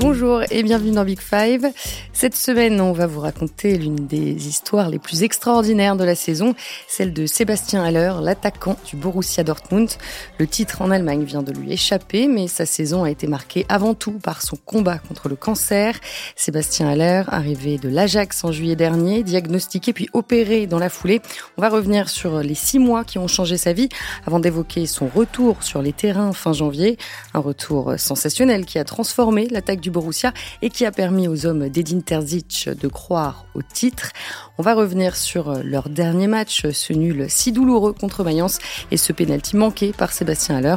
Bonjour et bienvenue dans Big Five. Cette semaine, on va vous raconter l'une des histoires les plus extraordinaires de la saison, celle de Sébastien Haller, l'attaquant du Borussia Dortmund. Le titre en Allemagne vient de lui échapper, mais sa saison a été marquée avant tout par son combat contre le cancer. Sébastien Haller, arrivé de l'Ajax en juillet dernier, diagnostiqué puis opéré dans la foulée. On va revenir sur les six mois qui ont changé sa vie avant d'évoquer son retour sur les terrains fin janvier. Un retour sensationnel qui a transformé l'attaque du Borussia et qui a permis aux hommes d'Edin Terzic de croire au titre. On va revenir sur leur dernier match, ce nul si douloureux contre Mayence et ce pénalty manqué par Sébastien Haller.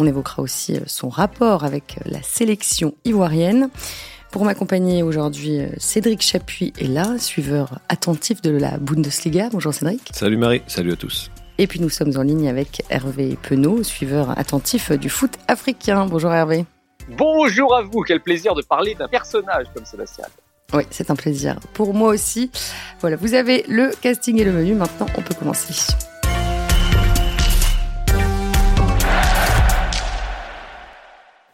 On évoquera aussi son rapport avec la sélection ivoirienne. Pour m'accompagner aujourd'hui, Cédric Chapuis est là, suiveur attentif de la Bundesliga. Bonjour Cédric. Salut Marie, salut à tous. Et puis nous sommes en ligne avec Hervé Penaud, suiveur attentif du foot africain. Bonjour Hervé. Bonjour à vous, quel plaisir de parler d'un personnage comme Sébastien. Oui, c'est un plaisir. Pour moi aussi. Voilà, vous avez le casting et le menu. Maintenant, on peut commencer.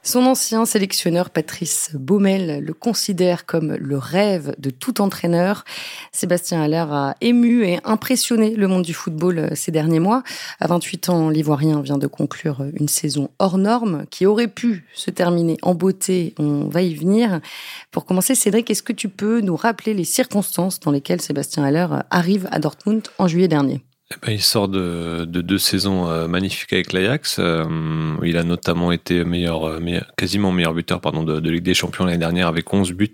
Son ancien sélectionneur Patrice Baumel le considère comme le rêve de tout entraîneur. Sébastien Haller a ému et impressionné le monde du football ces derniers mois. À 28 ans, l'Ivoirien vient de conclure une saison hors norme qui aurait pu se terminer en beauté. On va y venir. Pour commencer, Cédric, est-ce que tu peux nous rappeler les circonstances dans lesquelles Sébastien Haller arrive à Dortmund en juillet dernier? Ben, il sort de, de, deux saisons euh, magnifiques avec l'Ajax. Euh, il a notamment été meilleur, euh, quasiment meilleur buteur de, de Ligue des Champions l'année dernière avec 11 buts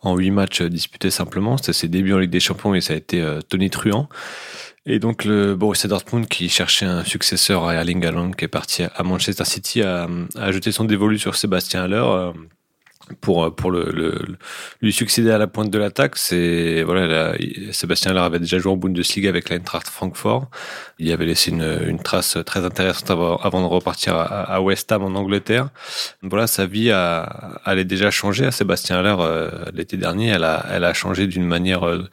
en 8 matchs disputés simplement. C'était ses débuts en Ligue des Champions et ça a été Tony Truant. Et donc le Borussia Dortmund qui cherchait un successeur à Erling Haaland qui est parti à Manchester City a, a jeté son dévolu sur Sébastien Haller pour pour le, le, lui succéder à la pointe de l'attaque, c'est voilà, Sébastien Haller avait déjà joué en Bundesliga avec l'Eintracht Francfort. Il avait laissé une, une trace très intéressante avant, avant de repartir à, à, West Ham en Angleterre. Voilà, sa vie a, allait déjà changé à Sébastien Haller euh, l'été dernier. Elle a elle a changé d'une manière euh,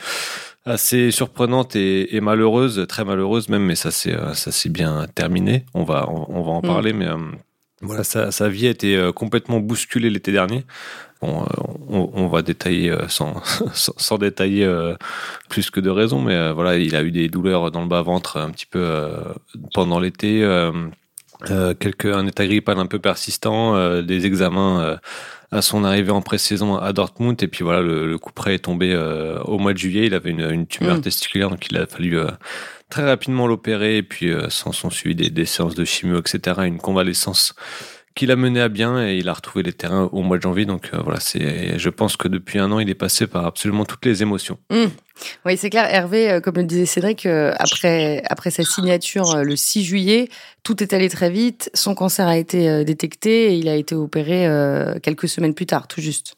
assez surprenante et, et, malheureuse, très malheureuse même, mais ça c'est ça s'est bien terminé. On va on, va en mm. parler, mais voilà, sa, sa, vie a été euh, complètement bousculée l'été dernier. Bon, euh, on, va détailler euh, sans, sans, détailler plus que de raison, mais voilà, il a eu des douleurs dans le bas ventre un petit peu pendant l'été, quelques un état grippal un peu persistant, des examens à son arrivée en pré-saison à Dortmund, et puis voilà, le, le coup près est tombé au mois de juillet. Il avait une, une tumeur mmh. testiculaire, donc il a fallu très rapidement l'opérer et puis euh, sans son suivi des, des, séances de chimio, etc. Une convalescence qu'il a mené à bien et il a retrouvé les terrains au mois de janvier. Donc euh, voilà, c'est, je pense que depuis un an, il est passé par absolument toutes les émotions. Mmh. Oui, c'est clair. Hervé, euh, comme le disait Cédric, après, après sa signature le 6 juillet, tout est allé très vite. Son cancer a été détecté et il a été opéré quelques semaines plus tard, tout juste.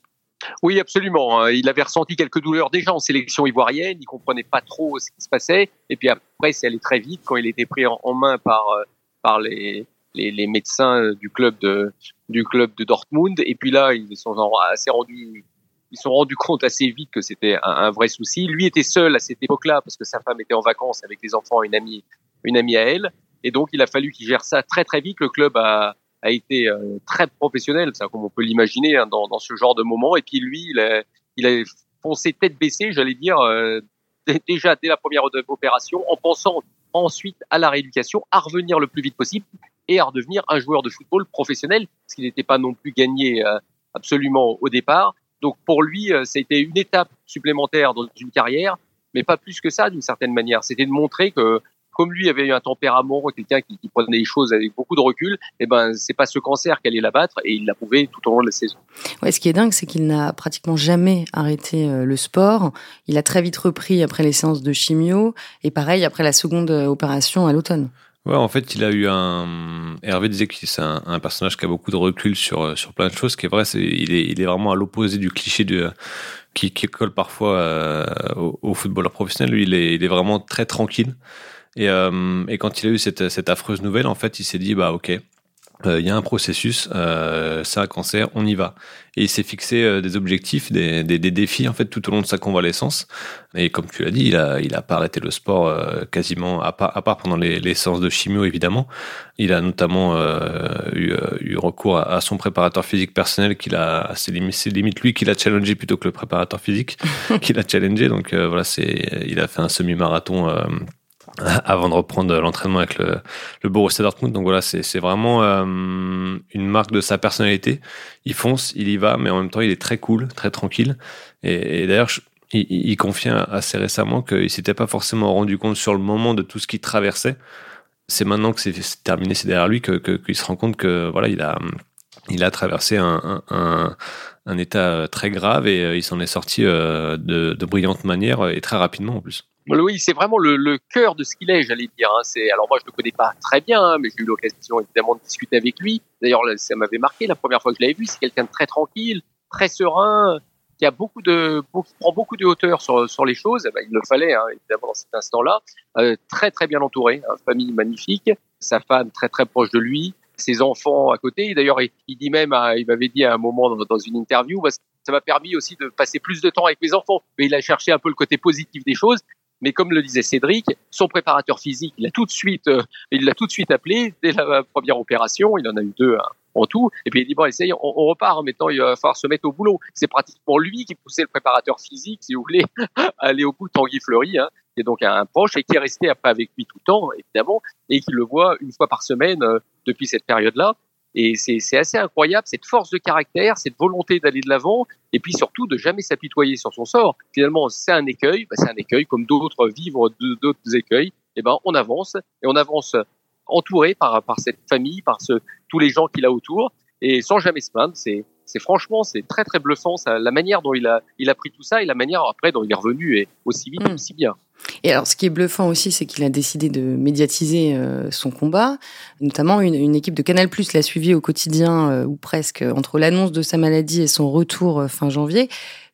Oui, absolument. Hein. Il avait ressenti quelques douleurs déjà en sélection ivoirienne. Il comprenait pas trop ce qui se passait. Et puis après, c'est allé très vite quand il était pris en, main par euh, par les, les, les médecins du club de du club de Dortmund. Et puis là, ils sont assez rendus ils sont rendus compte assez vite que c'était un, vrai souci. Lui était seul à cette époque-là parce que sa femme était en vacances avec les enfants, une amie, une amie à elle. Et donc, il a fallu qu'il gère ça très très vite. Le club a, a été euh, très professionnel, ça comme on peut l'imaginer hein, dans, dans, ce genre de moment. Et puis lui, il a, il a foncé tête baissée, j'allais dire, euh, déjà dès la première opération, en pensant ensuite à la rééducation, à revenir le plus vite possible et à redevenir un joueur de football professionnel, ce qui n'était pas non plus gagné euh, absolument au départ. Donc pour lui, c'était une étape supplémentaire dans une carrière, mais pas plus que ça d'une certaine manière. C'était de montrer que comme lui avait eu un tempérament, quelqu'un qui, prenait les choses avec beaucoup de recul, eh ben c'est pas ce cancer qui allait l'abattre et il l'a prouvé tout au long de la saison. Ce qui est dingue, c'est qu'il n'a pratiquement jamais arrêté euh, le sport. Il a très vite repris après les séances de chimio et pareil après la seconde euh, opération à l'automne. Ouais, en fait, il a eu un. Hervé disait que c'est un, personnage qui a beaucoup de recul sur euh, sur plein de choses. Qui est vrai, c'est il est il est vraiment à l'opposé du cliché de qui, qui colle parfois euh, au, au, footballeur professionnel. Lui, il est il est vraiment très tranquille. Et, euh, et quand il a eu cette, cette affreuse nouvelle, en fait, il s'est dit, bah ok, euh, il y a un processus, euh, c'est un cancer, on y va. Et il s'est fixé euh, des objectifs, des, des, des, défis en fait tout au long de sa convalescence. Et comme tu l'as dit, il a, il a pas arrêté le sport euh, quasiment, à part, à part pendant les, les, séances de chimio évidemment. Il a notamment euh, eu, eu, recours à, à, son préparateur physique personnel qu'il a, c'est limite, limite, lui qui l'a challengé plutôt que le préparateur physique qui l'a challengé. Donc voilà, c'est, il a fait un semi-marathon avant de reprendre l'entraînement avec le, le Borussia Dortmund. Donc voilà, c'est vraiment euh, une marque de sa personnalité. Il fonce, il y va, mais en même temps, il est très cool, très tranquille. Et, d'ailleurs, il, il confie assez récemment qu'il s'était pas forcément rendu compte sur le moment de tout ce qu'il traversait. C'est maintenant que c'est terminé, c'est derrière lui que qu'il se rend compte que voilà, il a il a traversé un, un, un état très grave et euh, il s'en est sorti euh, de, de brillante manière et très rapidement en plus. Oui, c'est vraiment le, le cœur de ce qu'il est, j'allais dire. Hein. C'est alors moi je le connais pas très bien, hein, mais j'ai eu l'occasion évidemment de discuter avec lui. D'ailleurs, ça m'avait marqué la première fois que je l'avais vu. C'est quelqu'un de très tranquille, très serein, qui a beaucoup de, qui prend beaucoup de hauteur sur sur les choses. Eh ben, il le fallait hein, évidemment dans cet instant-là. Euh, très très bien entouré, hein, famille magnifique, sa femme très très proche de lui, ses enfants à côté. D'ailleurs, il, dit même, il m'avait dit à un moment dans, une interview, ça m'a permis aussi de passer plus de temps avec mes enfants. Mais il a cherché un peu le côté positif des choses. Mais comme le disait Cédric, son préparateur physique, il l'a tout de suite, euh, il l'a tout de suite appelé dès la première opération. Il en a eu deux hein, en tout. Et puis il dit bon, essaye, on, on repart. Hein, maintenant, il va falloir se mettre au boulot. C'est pratiquement lui qui poussait le préparateur physique, si vous voulez, à aller au bout de Tanguy Fleury, hein, qui est donc un proche et qui est resté après avec lui tout le temps, évidemment, et qui le voit une fois par semaine euh, depuis cette période-là. Et c'est assez incroyable, cette force de caractère, cette volonté d'aller de l'avant, et puis surtout de jamais s'apitoyer sur son sort. Finalement, c'est un écueil, bah c'est un écueil comme d'autres vivres d'autres écueils. Et ben, on avance, et on avance entouré par, par cette famille, par ce, tous les gens qu'il a autour, et sans jamais se plaindre. C'est c'est franchement, c'est très très bluffant ça, la manière dont il a, il a pris tout ça et la manière après dont il est revenu est aussi vite, mmh. aussi bien. Et alors, ce qui est bluffant aussi, c'est qu'il a décidé de médiatiser euh, son combat. Notamment, une, une, équipe de Canal+ l'a suivi au quotidien euh, ou presque entre l'annonce de sa maladie et son retour euh, fin janvier.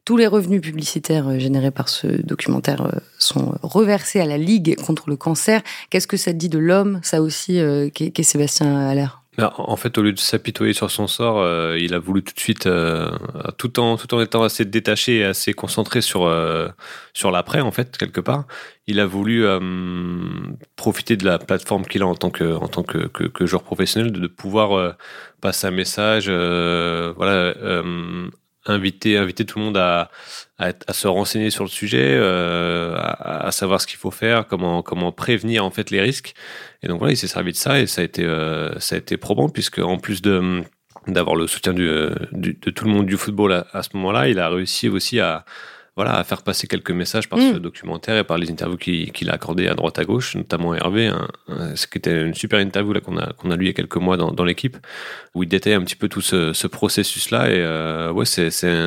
Tous les revenus publicitaires euh, générés par ce documentaire euh, sont reversés à la Ligue contre le cancer. Qu'est-ce que ça dit de l'homme, ça aussi, qu'est Sébastien Allaire en fait, au lieu de s'apitoyer sur son sort, euh, il a voulu tout de suite, euh, tout en tout en étant assez détaché et assez concentré sur euh, sur l'après, en fait, quelque part, il a voulu profiter de la plateforme qu'il a en tant que en tant que, joueur professionnel, de, de pouvoir passer un message, voilà, inviter inviter tout le monde à à, se renseigner sur le sujet, euh, à, savoir ce qu'il faut faire, comment comment prévenir en fait les risques. Et donc voilà, il s'est servi de ça et ça a été euh, ça a été probant puisque en plus de d'avoir le soutien du, de tout le monde du football à ce moment-là, il a réussi aussi à voilà, à faire passer quelques messages par mmh. ce documentaire et par les interviews qu'il qu a accordées à droite à gauche, notamment Hervé, hein, ce qui était une super interview là qu'on a qu'on a lu il y a quelques mois dans, dans l'équipe, où il détaille un petit peu tout ce, ce processus-là et euh, ouais, c'est c'est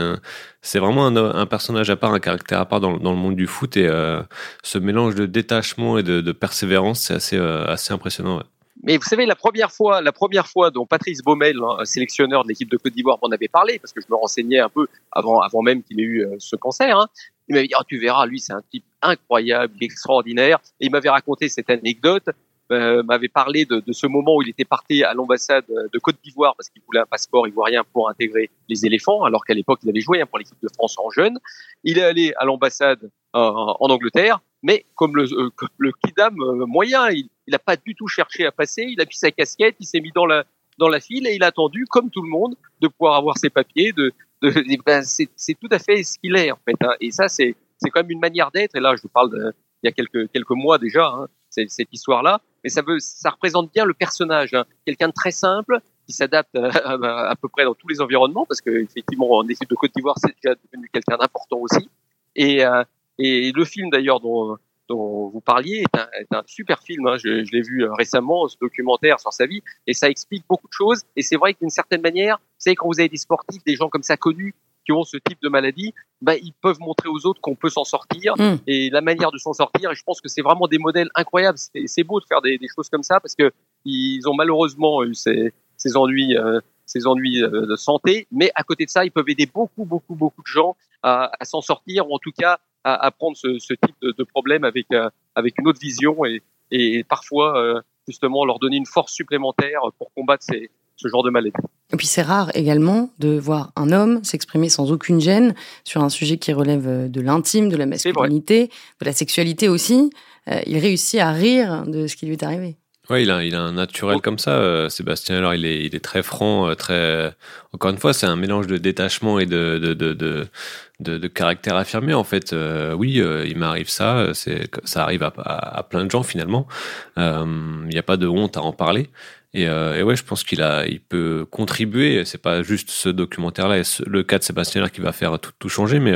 c'est vraiment un, un, personnage à part, un caractère à part dans, dans le monde du foot et euh, ce mélange de détachement et de, de persévérance, c'est assez euh, assez impressionnant. Ouais. Mais vous savez, la première fois, la première fois dont Patrice Baumel, hein, sélectionneur de l'équipe de Côte d'Ivoire, m'en avait parlé, parce que je me renseignais un peu avant, avant même qu'il ait eu euh, ce cancer, hein, il m'avait dit, oh, tu verras, lui, c'est un type incroyable, extraordinaire. Et il m'avait raconté cette anecdote, euh, m'avait parlé de, de, ce moment où il était parti à l'ambassade de Côte d'Ivoire parce qu'il voulait un passeport ivoirien pour intégrer les éléphants, alors qu'à l'époque, il avait joué hein, pour l'équipe de France en jeune. Il est allé à l'ambassade euh, en Angleterre, mais comme le, euh, le kidam euh, moyen, il n'a pas du tout cherché à passer, il a pris sa casquette, il s'est mis dans la, dans la file et il a attendu, comme tout le monde, de pouvoir avoir ses papiers. De, de, ben c'est, tout à fait ce qu'il est en fait. Hein. Et ça, c'est, quand même une manière d'être. Et là, je vous parle de, il y a quelques, quelques mois déjà, hein, cette, cette histoire-là. Mais ça, veut, ça représente bien le personnage. Hein. Quelqu'un de très simple, qui s'adapte à, à, à, peu près dans tous les environnements, parce que effectivement, en équipe de Côte d'Ivoire, c'est déjà devenu quelqu'un d'important aussi. Et, euh, et le film d'ailleurs dont, dont vous parliez est un, est un super film. Hein. Je, je l'ai vu euh, récemment, ce documentaire sur sa vie, et ça explique beaucoup de choses. Et c'est vrai qu'une certaine manière, vous savez, quand vous avez des sportifs, des gens comme ça connus, qui ont ce type de maladie, bah, ils peuvent montrer aux autres qu'on peut s'en sortir mmh. et la manière de s'en sortir. Et je pense que c'est vraiment des modèles incroyables. C'est beau de faire des, des, choses comme ça parce que ils ont malheureusement eu ces, ces ennuis, euh, ces ennuis euh, de santé, mais à côté de ça, ils peuvent aider beaucoup, beaucoup, beaucoup de gens à, à s'en sortir ou en tout cas à, à prendre ce, ce, type de, de problème avec euh, avec une autre vision et, et parfois euh, justement leur donner une force supplémentaire pour combattre ces, ce genre de maladie. Et puis c'est rare également de voir un homme s'exprimer sans aucune gêne sur un sujet qui relève de l'intime, de la masculinité, de la sexualité aussi. Euh, il réussit à rire de ce qui lui est arrivé. Ouais, il a, il a un naturel comme ça, euh, Sébastien. Alors, il est, il est très franc, euh, très. Encore une fois, c'est un mélange de détachement et de, de, de, de, de, caractère affirmé. En fait, oui, il m'arrive ça. C'est, ça arrive à, à, plein de gens finalement. Il n'y a pas de honte à en parler. Et, et, ouais, je pense qu'il a, il peut contribuer. C'est pas juste ce documentaire-là, le cas de Sébastien qui va faire tout, tout changer, mais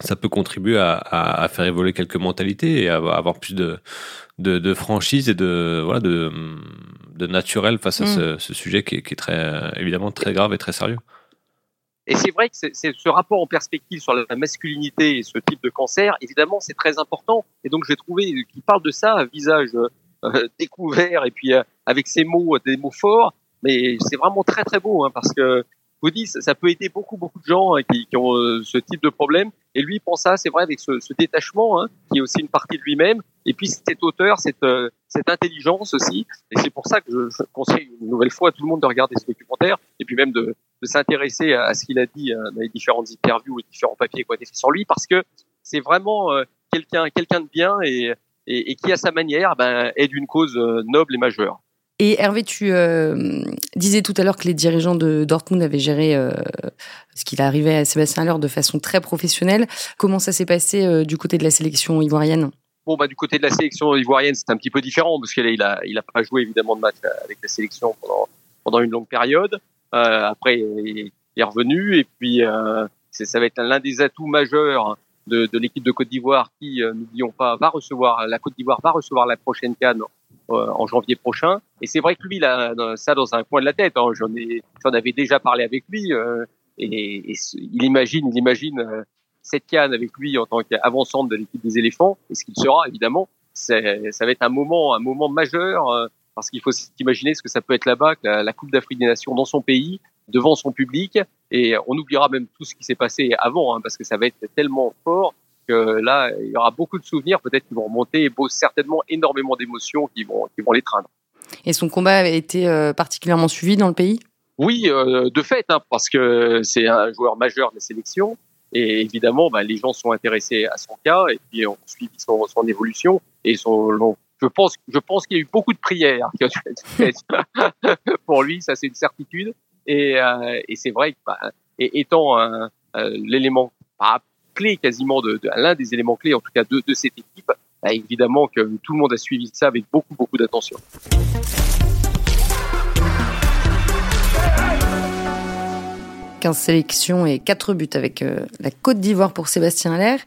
ça peut contribuer à, à, faire évoluer quelques mentalités et à avoir plus de, de, de franchise et de voilà de, de naturel face à mm. ce, ce, sujet qui est, qui est, très évidemment très grave et très sérieux. Et c'est vrai que c'est ce rapport en perspective sur la masculinité et ce type de cancer, évidemment, c'est très important. Et donc, j'ai trouvé qu'il parle de ça, visage euh, découvert et puis euh, avec ces mots, des mots forts. Mais c'est vraiment très très beau hein, parce que vous dis, ça, peut aider beaucoup, beaucoup de gens hein, qui, ont euh, ce type de problème. Et lui, il pense ça, c'est vrai, avec ce, ce détachement, hein, qui est aussi une partie de lui-même. Et puis cette hauteur, cette, euh, cette intelligence aussi. Et c'est pour ça que je, conseille une nouvelle fois à tout le monde de regarder ce documentaire et puis même de, de s'intéresser à, ce qu'il a dit euh, dans les différentes interviews et différents papiers qui ont été faits sur lui, parce que c'est vraiment quelqu'un, quelqu'un de bien et, et, qui, à sa manière, ben, est d'une cause noble et majeure. Et Hervé, tu euh, disais tout à l'heure que les dirigeants de Dortmund avaient géré euh, ce qu'il arrivait à Sébastien Haller de façon très professionnelle. Comment ça s'est passé euh, du côté de la sélection ivoirienne? Bon, bah, du côté de la sélection ivoirienne, c'est un petit peu différent parce qu'il a, il a pas joué évidemment de match avec la sélection pendant, une longue période. après, il est revenu et puis ça va être l'un des atouts majeurs de, l'équipe de Côte d'Ivoire qui, n'oublions pas, va recevoir la Côte d'Ivoire va recevoir la prochaine canne euh, en janvier prochain. Et c'est vrai que lui, il a ça dans un coin de la tête. Hein. J'en ai, j'en avais déjà parlé avec lui. Euh, et, il imagine, il imagine euh, cette canne avec lui en tant qu'avancante de l'équipe des éléphants. Et ce qu'il sera, évidemment, ça va être un moment, un moment majeur parce qu'il faut s'imaginer ce que ça peut être là-bas, la, la Coupe d'Afrique des Nations dans son pays, devant son public, et on oubliera même tout ce qui s'est passé avant, hein, parce que ça va être tellement fort que là, il y aura beaucoup de souvenirs, peut-être qui vont remonter, et certainement énormément d'émotions qui vont, qui vont l'étreindre. Et son combat a été euh, particulièrement suivi dans le pays? Oui, euh, de fait, hein, parce que c'est un joueur majeur de la sélection. Et évidemment, bah, les gens sont intéressés à son cas et puis on suit son, son évolution. Et son, je pense, je pense qu'il y a eu beaucoup de prières ont pour lui, ça c'est une certitude. Et, euh, et c'est vrai que, bah, étant l'élément pas clé quasiment de, l'un des éléments clés en tout cas de, de cette équipe, bah, évidemment que tout le monde a suivi ça avec beaucoup beaucoup d'attention. 15 sélections et 4 buts avec euh, la Côte d'Ivoire pour Sébastien Allaire,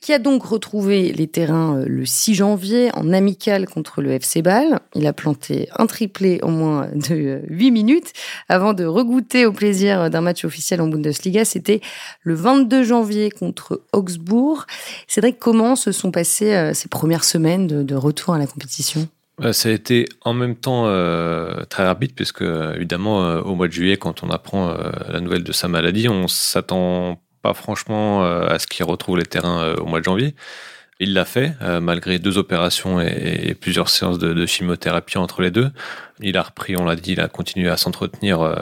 qui a donc retrouvé les terrains euh, le 6 janvier en amical contre le FC Bâle. Il a planté un triplé en moins de 8 euh, minutes avant de regoûter au plaisir d'un match officiel en Bundesliga. C'était le 22 janvier contre Augsbourg. Cédric, comment se sont passées ces premières semaines de, retour à la compétition? Ça a été en même temps euh, très rapide puisque évidemment euh, au mois de juillet quand on apprend la nouvelle de sa maladie, on s'attend pas franchement à ce qu'il retrouve les terrains au mois de janvier. Il l'a fait malgré deux opérations et, plusieurs séances de, de, chimiothérapie entre les deux. Il a repris, on l'a dit, il a continué à s'entretenir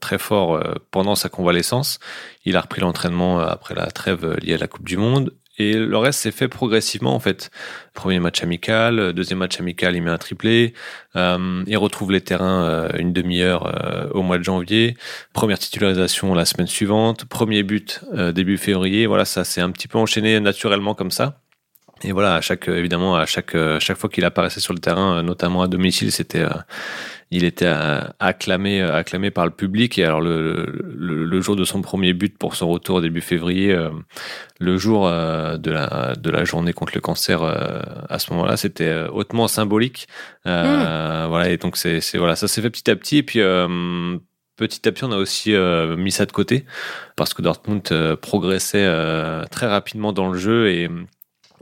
très fort pendant sa convalescence. Il a repris l'entraînement après la trêve liée à la Coupe du Monde et le reste s'est fait progressivement en fait. Premier match amical, deuxième match amical, il met un triplé. Euh, il retrouve les terrains euh, une demi-heure euh, au mois de janvier. Première titularisation la semaine suivante. Premier but euh, début février. Voilà, ça s'est un petit peu enchaîné naturellement comme ça. Et voilà, à chaque évidemment à chaque chaque fois qu'il apparaissait sur le terrain, notamment à domicile, c'était il était euh, acclamé, euh, acclamé par le public. Et alors le, le, jour de son premier but pour son retour début février, euh, le jour de la de la journée contre le cancer, à ce moment-là, c'était hautement symbolique. Euh, Voilà, et donc c'est voilà, ça s'est fait petit à petit. Et puis petit à petit, on a aussi mis ça de côté parce que Dortmund progressait très rapidement dans le jeu et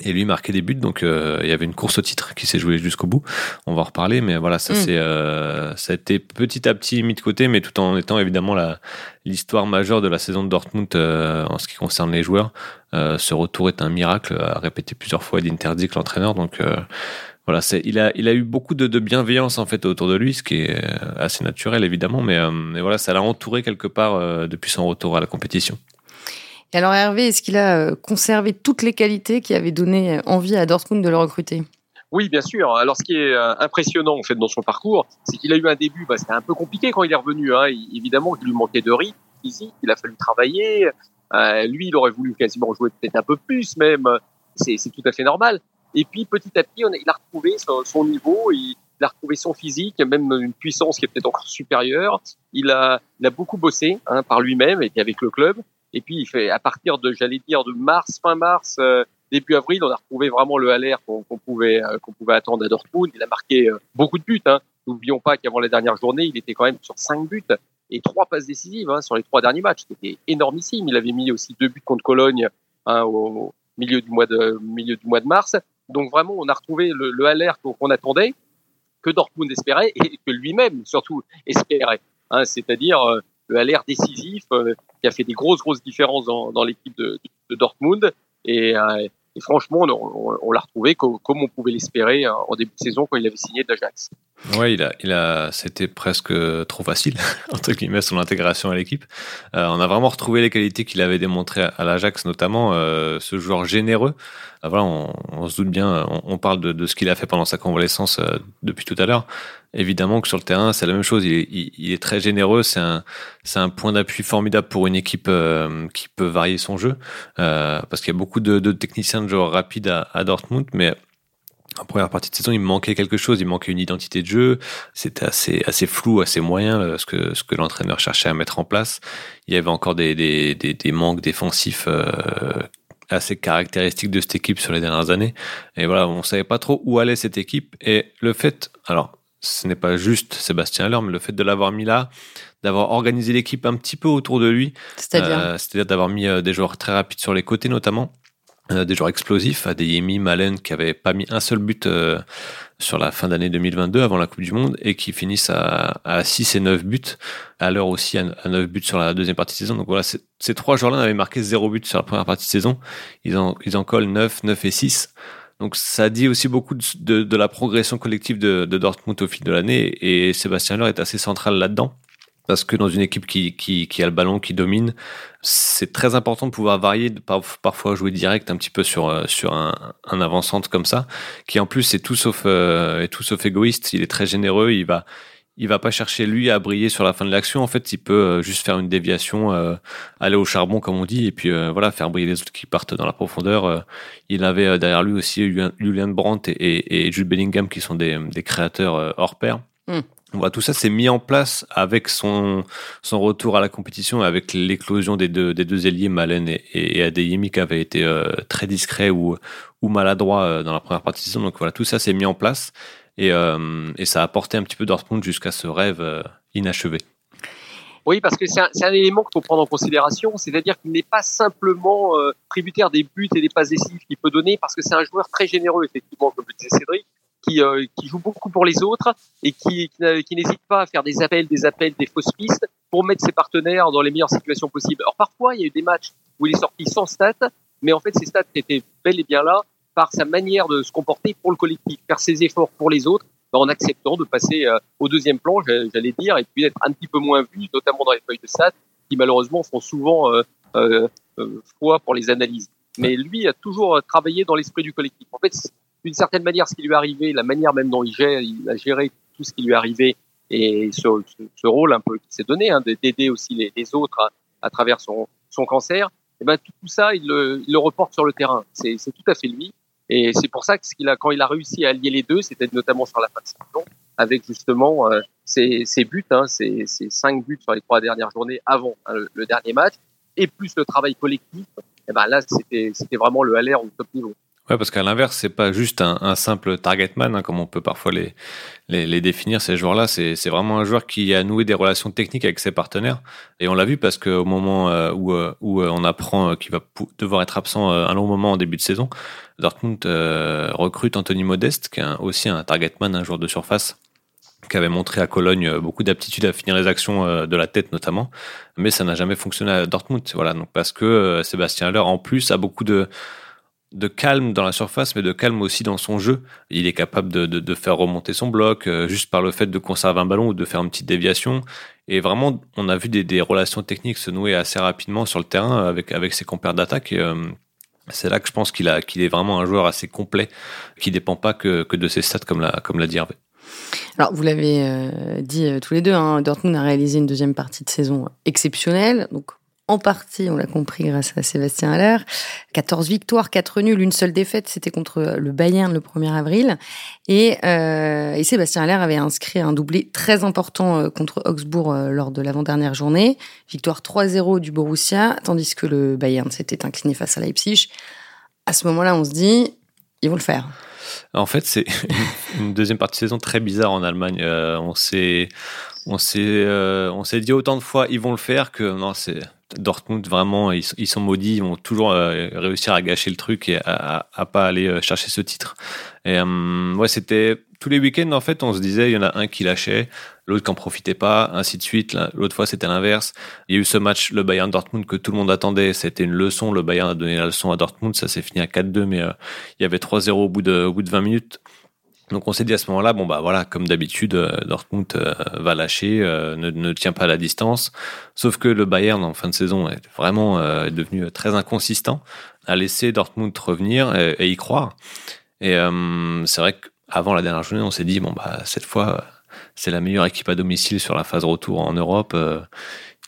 et lui marquait des buts. Donc euh, il y avait une course au titre qui s'est jouée jusqu'au bout. On va en reparler, mais voilà, ça mm. c'est euh, ça a été petit à petit mis de côté, mais tout en étant évidemment la l'histoire majeure de la saison de Dortmund euh, en ce qui concerne les joueurs. ce retour est un miracle, a répété plusieurs fois d'interdit l'entraîneur. Donc voilà, c'est il a il a eu beaucoup de, de, bienveillance en fait autour de lui, ce qui est assez naturel évidemment, mais, mais voilà, ça l'a entouré quelque part depuis son retour à la compétition. Alors Hervé, est-ce qu'il a conservé toutes les qualités qui avaient donné envie à Dortmund de le recruter? Oui, bien sûr. Alors, ce qui est euh, impressionnant en fait dans son parcours, c'est qu'il a eu un début. Bah, c'était un peu compliqué quand il est revenu. Hein. évidemment, il lui manquait de rythme ici. Il a fallu travailler. Euh, lui, il aurait voulu quasiment jouer peut-être un peu plus, même. C'est, tout à fait normal. Et puis, petit à petit, il a retrouvé son, niveau. Il, il, a retrouvé son physique, même une puissance qui est peut-être encore supérieure. Il a, beaucoup bossé hein, par lui-même et avec le club. Et puis, à partir de, j'allais dire, de mars, fin mars. Euh, début avril, on a retrouvé vraiment le Haller qu'on pouvait euh, qu'on pouvait attendre à Dortmund. Il a marqué euh, beaucoup de buts. Hein. N'oublions pas qu'avant la dernière journée, il était quand même sur cinq buts et trois passes décisives hein, sur les trois derniers matchs. C'était énormissime. Il avait mis aussi deux buts contre Cologne hein, au milieu du mois de milieu du mois de mars. Donc vraiment, on a retrouvé le, le Haller qu'on attendait, que Dortmund espérait et que lui-même surtout espérait. Hein, C'est-à-dire euh, le Haller décisif qui a fait des grosses grosses différences dans, dans l'équipe de, Dortmund et, et franchement, on, l'a retrouvé comme, on pouvait l'espérer euh, en début de saison quand il avait signé de l'Ajax. Ouais, il a, il a, c'était presque trop facile entre guillemets son intégration à l'équipe. Euh, on a vraiment retrouvé les qualités qu'il avait démontrées à, l'Ajax, notamment euh, ce joueur généreux. voilà, on, se doute bien, on, parle de ce qu'il a fait pendant sa convalescence depuis tout à l'heure. Évidemment que sur le terrain, c'est la même chose. Il est, très généreux. C'est un, un point d'appui formidable pour une équipe euh, qui peut varier son jeu, euh, parce qu'il y a beaucoup de, techniciens de joueurs rapides à, Dortmund, mais en première partie de saison, il manquait quelque chose. Il manquait une identité de jeu. C'était assez, assez flou, assez moyen euh, ce que, ce que l'entraîneur cherchait à mettre en place. Il y avait encore des, des, manques défensifs assez caractéristiques de cette équipe sur les dernières années. Et voilà, on savait pas trop où allait cette équipe. Et le fait, alors ce n'est pas juste Sébastien Haller, mais le fait de l'avoir mis là, d'avoir organisé l'équipe un petit peu autour de lui, c'est-à-dire euh, d'avoir mis euh, des joueurs très rapides sur les côtés notamment, euh, des joueurs explosifs, Adeyemi, Malen, qui n'avaient pas mis un seul but sur la fin d'année 2022 avant la Coupe du Monde et qui finissent à, à 6 et 9 buts, à l'heure aussi à, 9 buts sur la deuxième partie de saison. Donc voilà, ces trois joueurs-là n'avaient marqué 0 but sur la première partie de saison. Ils en, ils en collent 9, 9 et 6. Donc ça dit aussi beaucoup de, la progression collective de, Dortmund au fil de l'année. Et Sébastien Haller est assez central là-dedans. Parce que dans une équipe qui, a le ballon, qui domine, c'est très important de pouvoir varier, parfois jouer direct un petit peu sur, euh, sur un, un avant-centre comme ça, qui en plus est tout sauf, euh, est tout sauf égoïste, il est très généreux, il va, il va pas chercher lui à briller sur la fin de l'action. En fait, il peut euh, juste faire une déviation, euh, aller au charbon comme on dit, et puis euh, voilà, faire briller les autres qui partent dans la profondeur. il avait derrière lui aussi Julian Brandt et, et, Jude Bellingham qui sont des, des créateurs hors pair. Hmm. Voilà, tout ça s'est mis en place avec son, son retour à la compétition, avec l'éclosion des deux, des deux ailiers, Malen et, et Adeyemi, qui avaient été très discrets ou, ou maladroits dans la première partie de saison. Donc voilà, tout ça s'est mis en place. Et, euh, et, ça a apporté un petit peu Dortmund jusqu'à ce rêve euh, inachevé. Oui, parce que c'est un, élément qu'il faut prendre en considération, c'est-à-dire qu'il n'est pas simplement euh, tributaire des buts et des passes décisives qu'il peut donner, parce que c'est un joueur très généreux, effectivement, comme le disait Cédric, qui, joue beaucoup pour les autres et qui, qui n'hésite pas à faire des appels, des appels, des fausses pistes pour mettre ses partenaires dans les meilleures situations possibles. Alors parfois, il y a eu des matchs où il est sorti sans stats, mais en fait, ces stats étaient bel et bien là par sa manière de se comporter pour le collectif, faire ses efforts pour les autres, bah, en acceptant de passer euh, au deuxième plan, j'allais dire, et puis d'être un petit peu moins vu, notamment dans les feuilles de SAT, qui malheureusement font souvent euh, euh, euh, foi pour les analyses. Mais lui a toujours travaillé dans l'esprit du collectif. En fait, d'une certaine manière, ce qui lui est arrivé, la manière même dont il, gère, il a géré tout ce qui lui est arrivé, et ce, rôle un peu qu'il s'est donné, hein, d'aider aussi les, autres à, travers son, cancer, et ben tout, ça, il le reporte sur le terrain. C'est tout à fait lui. Et c'est pour ça que qu'il a, quand il a réussi à allier les deux, c'était notamment sur la fin de saison, avec justement euh, ses, ses, buts, hein, ses, ses, cinq buts sur les trois dernières journées avant hein, le, dernier match, et plus le travail collectif. Et ben là, c'était c'était vraiment le LR au top niveau. Ouais, parce qu'à l'inverse, c'est pas juste un, simple target man, hein, comme on peut parfois les, les, définir, ces joueurs-là. C'est, vraiment un joueur qui a noué des relations techniques avec ses partenaires. Et on l'a vu parce qu'au moment euh, où, euh, où on apprend qu'il va devoir être absent un long moment en début de saison, Dortmund euh, recrute Anthony Modeste, qui est aussi un target man, un joueur de surface, qui avait montré à Cologne euh, beaucoup d'aptitude à finir les actions euh, de la tête notamment, mais ça n'a jamais fonctionné à Dortmund. Voilà, donc parce que Sébastien Haller en plus a beaucoup de de calme dans la surface, mais de calme aussi dans son jeu. Il est capable de, de, faire remonter son bloc euh, juste par le fait de conserver un ballon ou de faire une petite déviation. Et vraiment, on a vu des, des relations techniques se nouer assez rapidement sur le terrain avec, avec ses compères d'attaque. Euh, c'est là que je pense qu'il qu'il est vraiment un joueur assez complet, qui dépend pas que, que de ses stats comme l'a comme l'a dit Hervé. Alors, vous l'avez euh, dit tous les deux, hein, Dortmund a réalisé une deuxième partie de saison exceptionnelle. Donc, en partie, on l'a compris, grâce à Sébastien Haller. 14 victoires, 4 nuls, une seule défaite, c'était contre le Bayern le 1er avril. Et, euh, et Sébastien Haller avait inscrit un doublé très important euh, contre Augsbourg euh, lors de l'avant-dernière journée. Victoire 3-0 du Borussia, tandis que le Bayern s'était incliné face à Leipzig. À ce moment-là, on se dit, ils vont le faire. En fait, c'est une deuxième partie de saison très bizarre en Allemagne. on s'est, on s'est, on s'est dit autant de fois, ils vont le faire que non, c'est Dortmund, vraiment, ils, sont maudits, ils vont toujours euh, réussir à gâcher le truc et à, à, pas aller euh, chercher ce titre. Et euh, ouais, c'était tous les week-ends, en fait, on se disait, il y en a un qui lâchait, l'autre qui en profitait pas, ainsi de suite. L'autre fois, c'était l'inverse. Il y a eu ce match, le Bayern-Dortmund, que tout le monde attendait. C'était une leçon. Le Bayern a donné la leçon à Dortmund. Ça s'est fini à 4-2, mais il y avait 3-0 au bout de, au bout de 20 minutes. Donc on s'est dit à ce moment-là, bon bah voilà, comme d'habitude, euh, Dortmund euh, va lâcher, euh, ne, ne, tient pas la distance. Sauf que le Bayern en fin de saison est vraiment devenu très inconsistant, a laissé Dortmund revenir et, y croire. Et c'est vrai qu'avant la dernière journée, on s'est dit bon bah cette fois c'est la meilleure équipe à domicile sur la phase retour en Europe.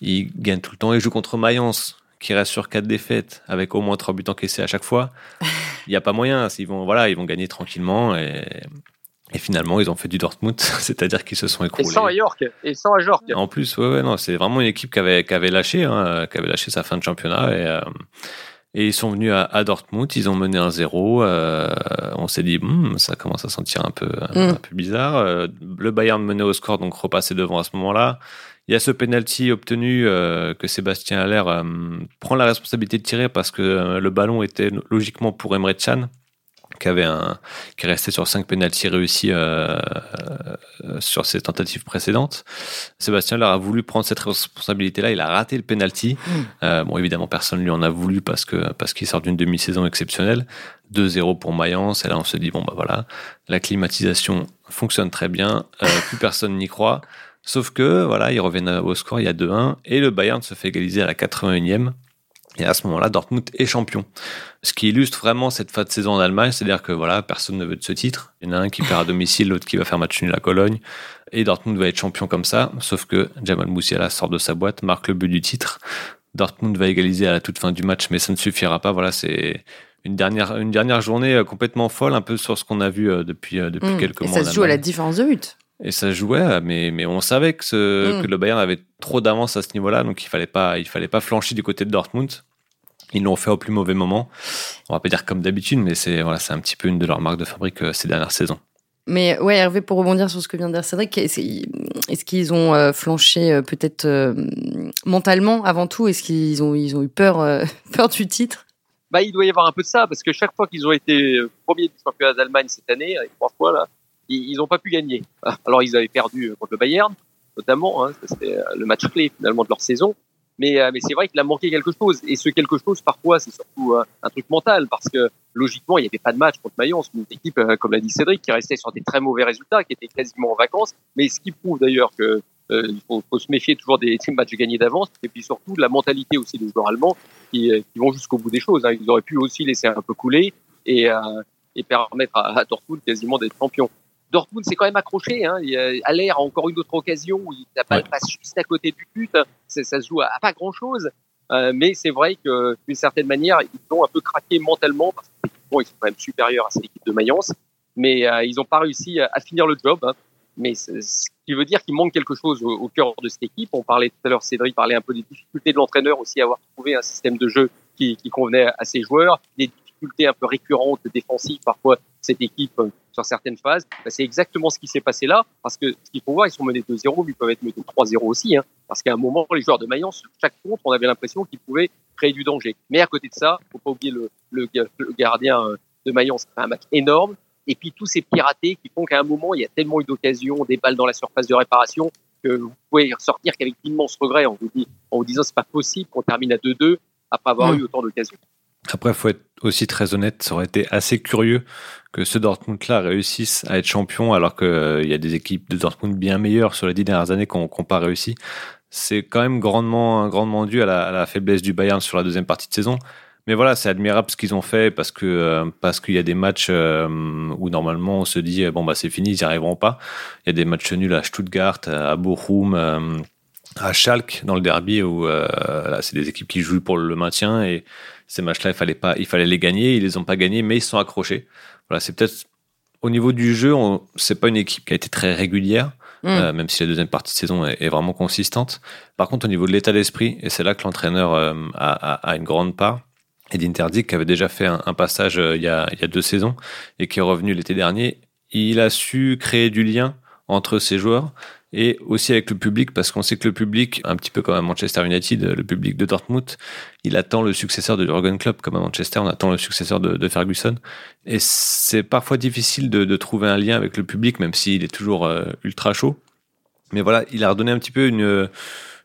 ils gagnent tout le temps. Ils jouent contre Mayence, qui reste sur quatre défaites avec au moins trois buts encaissés à chaque fois. Il n'y a pas moyen. Ils vont voilà, ils vont gagner tranquillement et et finalement, ils ont fait du Dortmund, c'est-à-dire qu'ils se sont écroulés. Et sans à York. Et sans à York. En plus, ouais, ouais non, c'est vraiment une équipe qui avait, qui avait lâché, hein, qui avait lâché sa fin de championnat. Et, euh, et ils sont venus à, à, Dortmund, ils ont mené un zéro. Euh, on s'est dit, hmm, ça commence à sentir un peu, un, mm. peu bizarre. Euh, le Bayern menait au score, donc repassé devant à ce moment-là. Il y a ce penalty obtenu euh, que Sébastien Haller euh, prend la responsabilité de tirer parce que le ballon était logiquement pour Emre Can qui avait un qui est resté sur cinq pénalties réussis euh, euh, sur ses tentatives précédentes. Sébastien leur a voulu prendre cette responsabilité-là. Il a raté le penalty. Hmm. Euh, bon, évidemment, personne lui en a voulu parce que parce qu'il sort d'une demi-saison exceptionnelle. 2-0 pour Mayence. Et là, on se dit bon bah voilà, la climatisation fonctionne très bien. plus personne n'y croit. Sauf que voilà, ils reviennent au score. Il y a 2-1 et le Bayern se fait égaliser à la 81e. Et à ce moment-là, Dortmund est champion. Ce qui illustre vraiment cette fin de saison en Allemagne, c'est-à-dire que voilà, personne ne veut de ce titre. Il y en a un qui perd à domicile, l'autre qui va faire match nul à Cologne. Et Dortmund va être champion comme ça, sauf que Jamal Moussiala sort de sa boîte, marque le but du titre. Dortmund va égaliser à la toute fin du match, mais ça ne suffira pas. Voilà, c'est une dernière, une dernière journée euh, complètement folle, un peu sur ce qu'on a vu euh, depuis, euh, depuis mmh. quelques mois. Ça se joue à la différence de but. Et ça jouait, mais, mais on savait que, ce, mm. que le Bayern avait trop d'avance à ce niveau-là, donc il fallait pas, il fallait pas flancher du côté de Dortmund. Ils l'ont fait au plus mauvais moment. On va pas dire comme d'habitude, mais c'est voilà, c'est un petit peu une de leurs marques de fabrique euh, ces dernières saisons. Mais ouais, Hervé, pour rebondir sur ce que vient de dire Cédric, est-ce qu'ils ont euh, flanché euh, peut-être mentalement avant tout? Est-ce qu'ils ont, ils ont eu peur, peur du titre? Bah, il doit y avoir un peu de ça, parce que chaque fois qu'ils ont été premiers du championnat d'Allemagne cette année, trois fois, là, ils n'ont pas pu gagner. Alors ils avaient perdu contre le Bayern, notamment, hein, c'était le match clé finalement de leur saison. Mais, euh, mais c'est vrai qu'il a manqué quelque chose. Et ce quelque chose, parfois, c'est surtout euh, un truc mental, parce que logiquement, il n'y avait pas de match contre Mayence, une équipe, euh, comme l'a dit Cédric, qui restait sur des très mauvais résultats, qui était quasiment en vacances. Mais ce qui prouve d'ailleurs que il faut, faut, se méfier toujours des, des matchs gagnés d'avance, et puis surtout la mentalité aussi des joueurs allemands qui, qui vont jusqu'au bout des choses. Hein. Ils auraient pu aussi laisser un peu couler et, et permettre à, à Dortmund quasiment d'être champion. Dortmund s'est quand même accroché. Hein. Aller a encore une autre occasion où il n'a pas ouais. passe juste à côté du but. Ça se joue à, pas grand chose. Euh, mais c'est vrai que d'une certaine manière, ils ont un peu craqué mentalement parce que bon, ils sont quand même supérieurs à cette équipe de Mayence. Mais euh, ils n'ont pas réussi à, finir le job. Hein. Mais ce qui veut dire qu'il manque quelque chose au, au, cœur de cette équipe. On parlait tout à l'heure, Cédric parlait un peu des difficultés de l'entraîneur aussi à avoir trouvé un système de jeu qui, qui convenait à ses joueurs, des difficultés un peu récurrentes défensives parfois cette équipe euh, sur certaines phases. Bah, c'est exactement ce qui s'est passé là, parce que ce qu'il faut voir, ils sont menés 2-0, mais ils peuvent être menés 3-0 aussi, hein, parce qu'à un moment, les joueurs de Mayence, sur chaque contre, on avait l'impression qu'ils pouvaient créer du danger. Mais à côté de ça, faut pas oublier le, le, le gardien euh, de Mayence, un match énorme, et puis tous ces piratés qui font qu'à un moment, il y a tellement eu d'occasions, des balles dans la surface de réparation, que vous pouvez ressortir qu'avec d'immenses regrets en vous, dit, en vous disant c'est pas possible qu'on termine à 2-2 après avoir mmh. eu autant d'occasions. Après, il faut être aussi très honnête, ça aurait été assez curieux que ce Dortmund-là réussisse à être champion alors qu'il euh, y a des équipes de Dortmund bien meilleures sur les dix dernières années qui n'ont pas réussi. C'est quand même grandement, grandement dû à la, faiblesse du Bayern sur la deuxième partie de saison. Mais voilà, c'est admirable ce qu'ils ont fait parce que euh, parce qu'il y a des matchs euh, où normalement on se dit bon bah c'est fini, ils n'y arriveront pas. Il y a des matchs nuls à Stuttgart, à Bochum, à Schalke dans le derby où c'est des équipes qui jouent pour le maintien et ces matchs-là il fallait pas, il fallait les gagner, ils les ont pas gagnés, mais ils sont accrochés. Voilà, c'est peut-être au niveau du jeu, c'est pas une équipe qui a été très régulière. Mm. Euh, même si la deuxième partie de saison est, vraiment consistante. Par contre, au niveau de l'état d'esprit, et c'est là que l'entraîneur euh, a, une grande part, Edin Terzic, qui avait déjà fait un, passage euh, il, y a, il y a deux saisons et qui est revenu l'été dernier, il a su créer du lien entre ses joueurs et aussi avec le public parce qu'on sait que le public, un petit peu comme à Manchester United, le public de Dortmund, il attend le successeur de Jurgen Klopp comme à Manchester, on attend le successeur de, Ferguson et c'est parfois difficile de, trouver un lien avec le public même s'il est toujours euh, ultra chaud. Mais voilà, il a redonné un petit peu une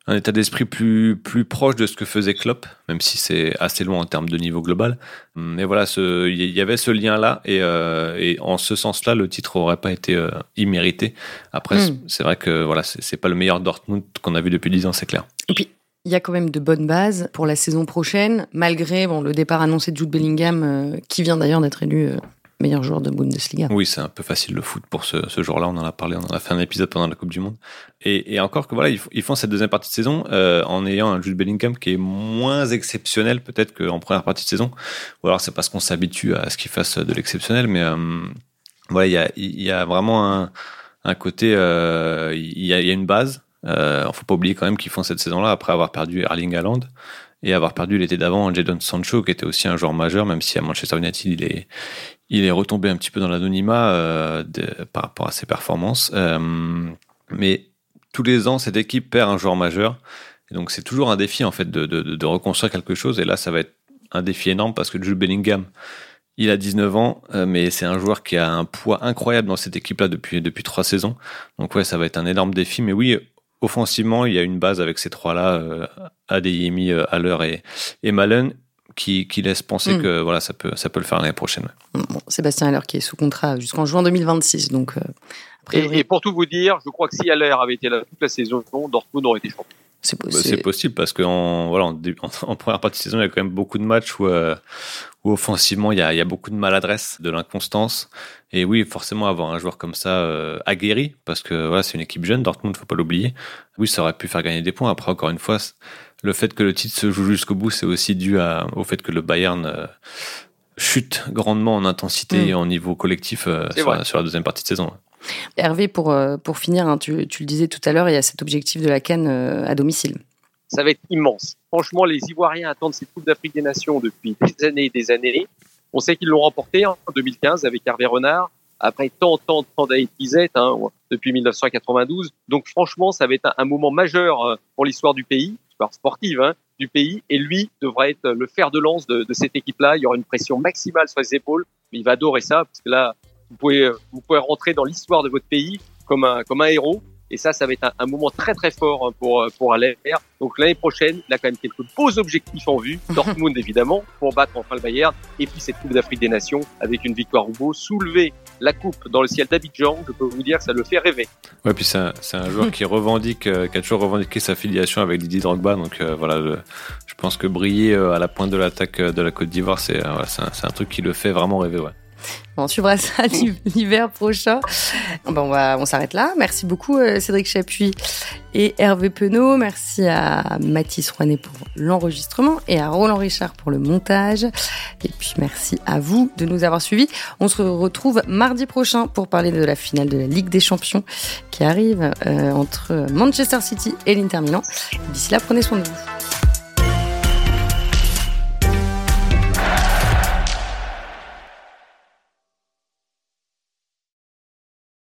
un état d'esprit plus plus proche de ce que faisait Klopp, même si c'est assez loin en termes de niveau global. Mais voilà, il y avait ce lien-là, et, euh, et, en ce sens-là, le titre aurait pas été euh, immérité. Après, hmm. c'est vrai que voilà, c'est pas le meilleur Dortmund qu'on a vu depuis 10 ans, c'est clair. Et puis, il y a quand même de bonnes bases pour la saison prochaine, malgré bon, le départ annoncé de Jude Bellingham, euh, qui vient d'ailleurs d'être élu meilleur joueur de Bundesliga. Oui, c'est un peu facile le foot pour ce, ce jour-là. On en a parlé, on en a fait un épisode pendant la Coupe du Monde. Et, et encore que voilà, ils, font cette deuxième partie de saison euh, en ayant un Jude Bellingham qui est moins exceptionnel peut-être qu'en première partie de saison. Ou alors c'est parce qu'on s'habitue à ce qu'il fasse de l'exceptionnel. Mais euh, voilà, il y a, il y a vraiment un, un côté, euh, il, y a, il y a une base. Euh, faut pas oublier quand même qu'ils font cette saison-là après avoir perdu Erling Haaland et avoir perdu l'été d'avant Jadon Sancho, qui était aussi un joueur majeur, même si à Manchester United il est, il est retombé un petit peu dans l'anonymat euh, par rapport à ses performances. Euh, mais tous les ans, cette équipe perd un joueur majeur. Donc c'est toujours un défi en fait de, de, de, reconstruire quelque chose. Et là, ça va être un défi énorme parce que Jules Bellingham, il a 19 ans, euh, mais c'est un joueur qui a un poids incroyable dans cette équipe-là depuis depuis trois saisons. Donc ouais, ça va être un énorme défi. Mais oui, offensivement, il y a une base avec ces trois-là, euh, Adeyemi, euh, Haller et, et Malen, qui, qui laisse penser mm. que voilà, ça peut, ça peut le faire l'année prochaine. Bon, Sébastien Haller qui est sous contrat jusqu'en juin 2026. Donc, euh, et, pour tout vous dire, je crois que si Haller avait été là toute la saison, Dortmund aurait été champion. C'est possible. possible parce qu'en voilà, en, première partie de saison, il y a quand même beaucoup de matchs où, euh, où offensivement, il y, a, il y a beaucoup de maladresse, de l'inconstance. Et oui, forcément, avoir un joueur comme ça euh, aguerri, parce que voilà, c'est une équipe jeune, Dortmund, faut pas l'oublier. Oui, ça aurait pu faire gagner des points. Après, encore une fois, le fait que le titre se joue jusqu'au bout, c'est aussi dû à, au fait que le Bayern euh, chute grandement en intensité mm. et en niveau collectif euh, sur, la, sur, la, deuxième partie de saison. Hervé, pour, euh, pour finir, hein, tu, tu, le disais tout à l'heure, il y a cet objectif de la Cannes à domicile. Ça va être immense. Franchement, les Ivoiriens attendent cette Coupe d'Afrique des Nations depuis des années et des années. On sait qu'ils l'ont remporté en 2015 avec Hervé Renard, après tant, tant, tant d'années hein, depuis 1992. Donc franchement, ça va être un moment majeur pour l'histoire du pays sportive hein, du pays. Et lui devrait être le fer de lance de, de cette équipe-là. Il y aura une pression maximale sur les épaules. Il va adorer ça parce que là, vous pouvez, vous pouvez rentrer dans l'histoire de votre pays comme un, comme un héros. Et ça, ça va être un, moment très très fort hein, pour pour aller Donc l'année prochaine, il a quand même quelques beaux objectifs en vue. Dortmund évidemment pour battre enfin le Bayern. Et puis cette Coupe d'Afrique des Nations avec une victoire au beau, soulever la coupe dans le ciel d'Abidjan, je peux vous dire, ça le fait rêver. Ouais, puis c'est un, un, joueur qui revendique, euh, qui a toujours revendiqué sa filiation avec Didier Drogba. Donc euh, voilà, je pense que briller euh, à la pointe de l'attaque de la Côte d'Ivoire, c'est un, un, truc qui le fait vraiment rêver. Ouais. On suivra ça l'hiver prochain. On s'arrête là. Merci beaucoup euh, Cédric Chapuis et Hervé Penaud. Merci à Mathis Rouanet pour l'enregistrement et à Roland Richard pour le montage. Et puis merci à vous de nous avoir suivis. On se retrouve mardi prochain pour parler de la finale de la Ligue des Champions qui arrive euh, entre Manchester City et l'Inter Milan. D'ici là, prenez soin de vous.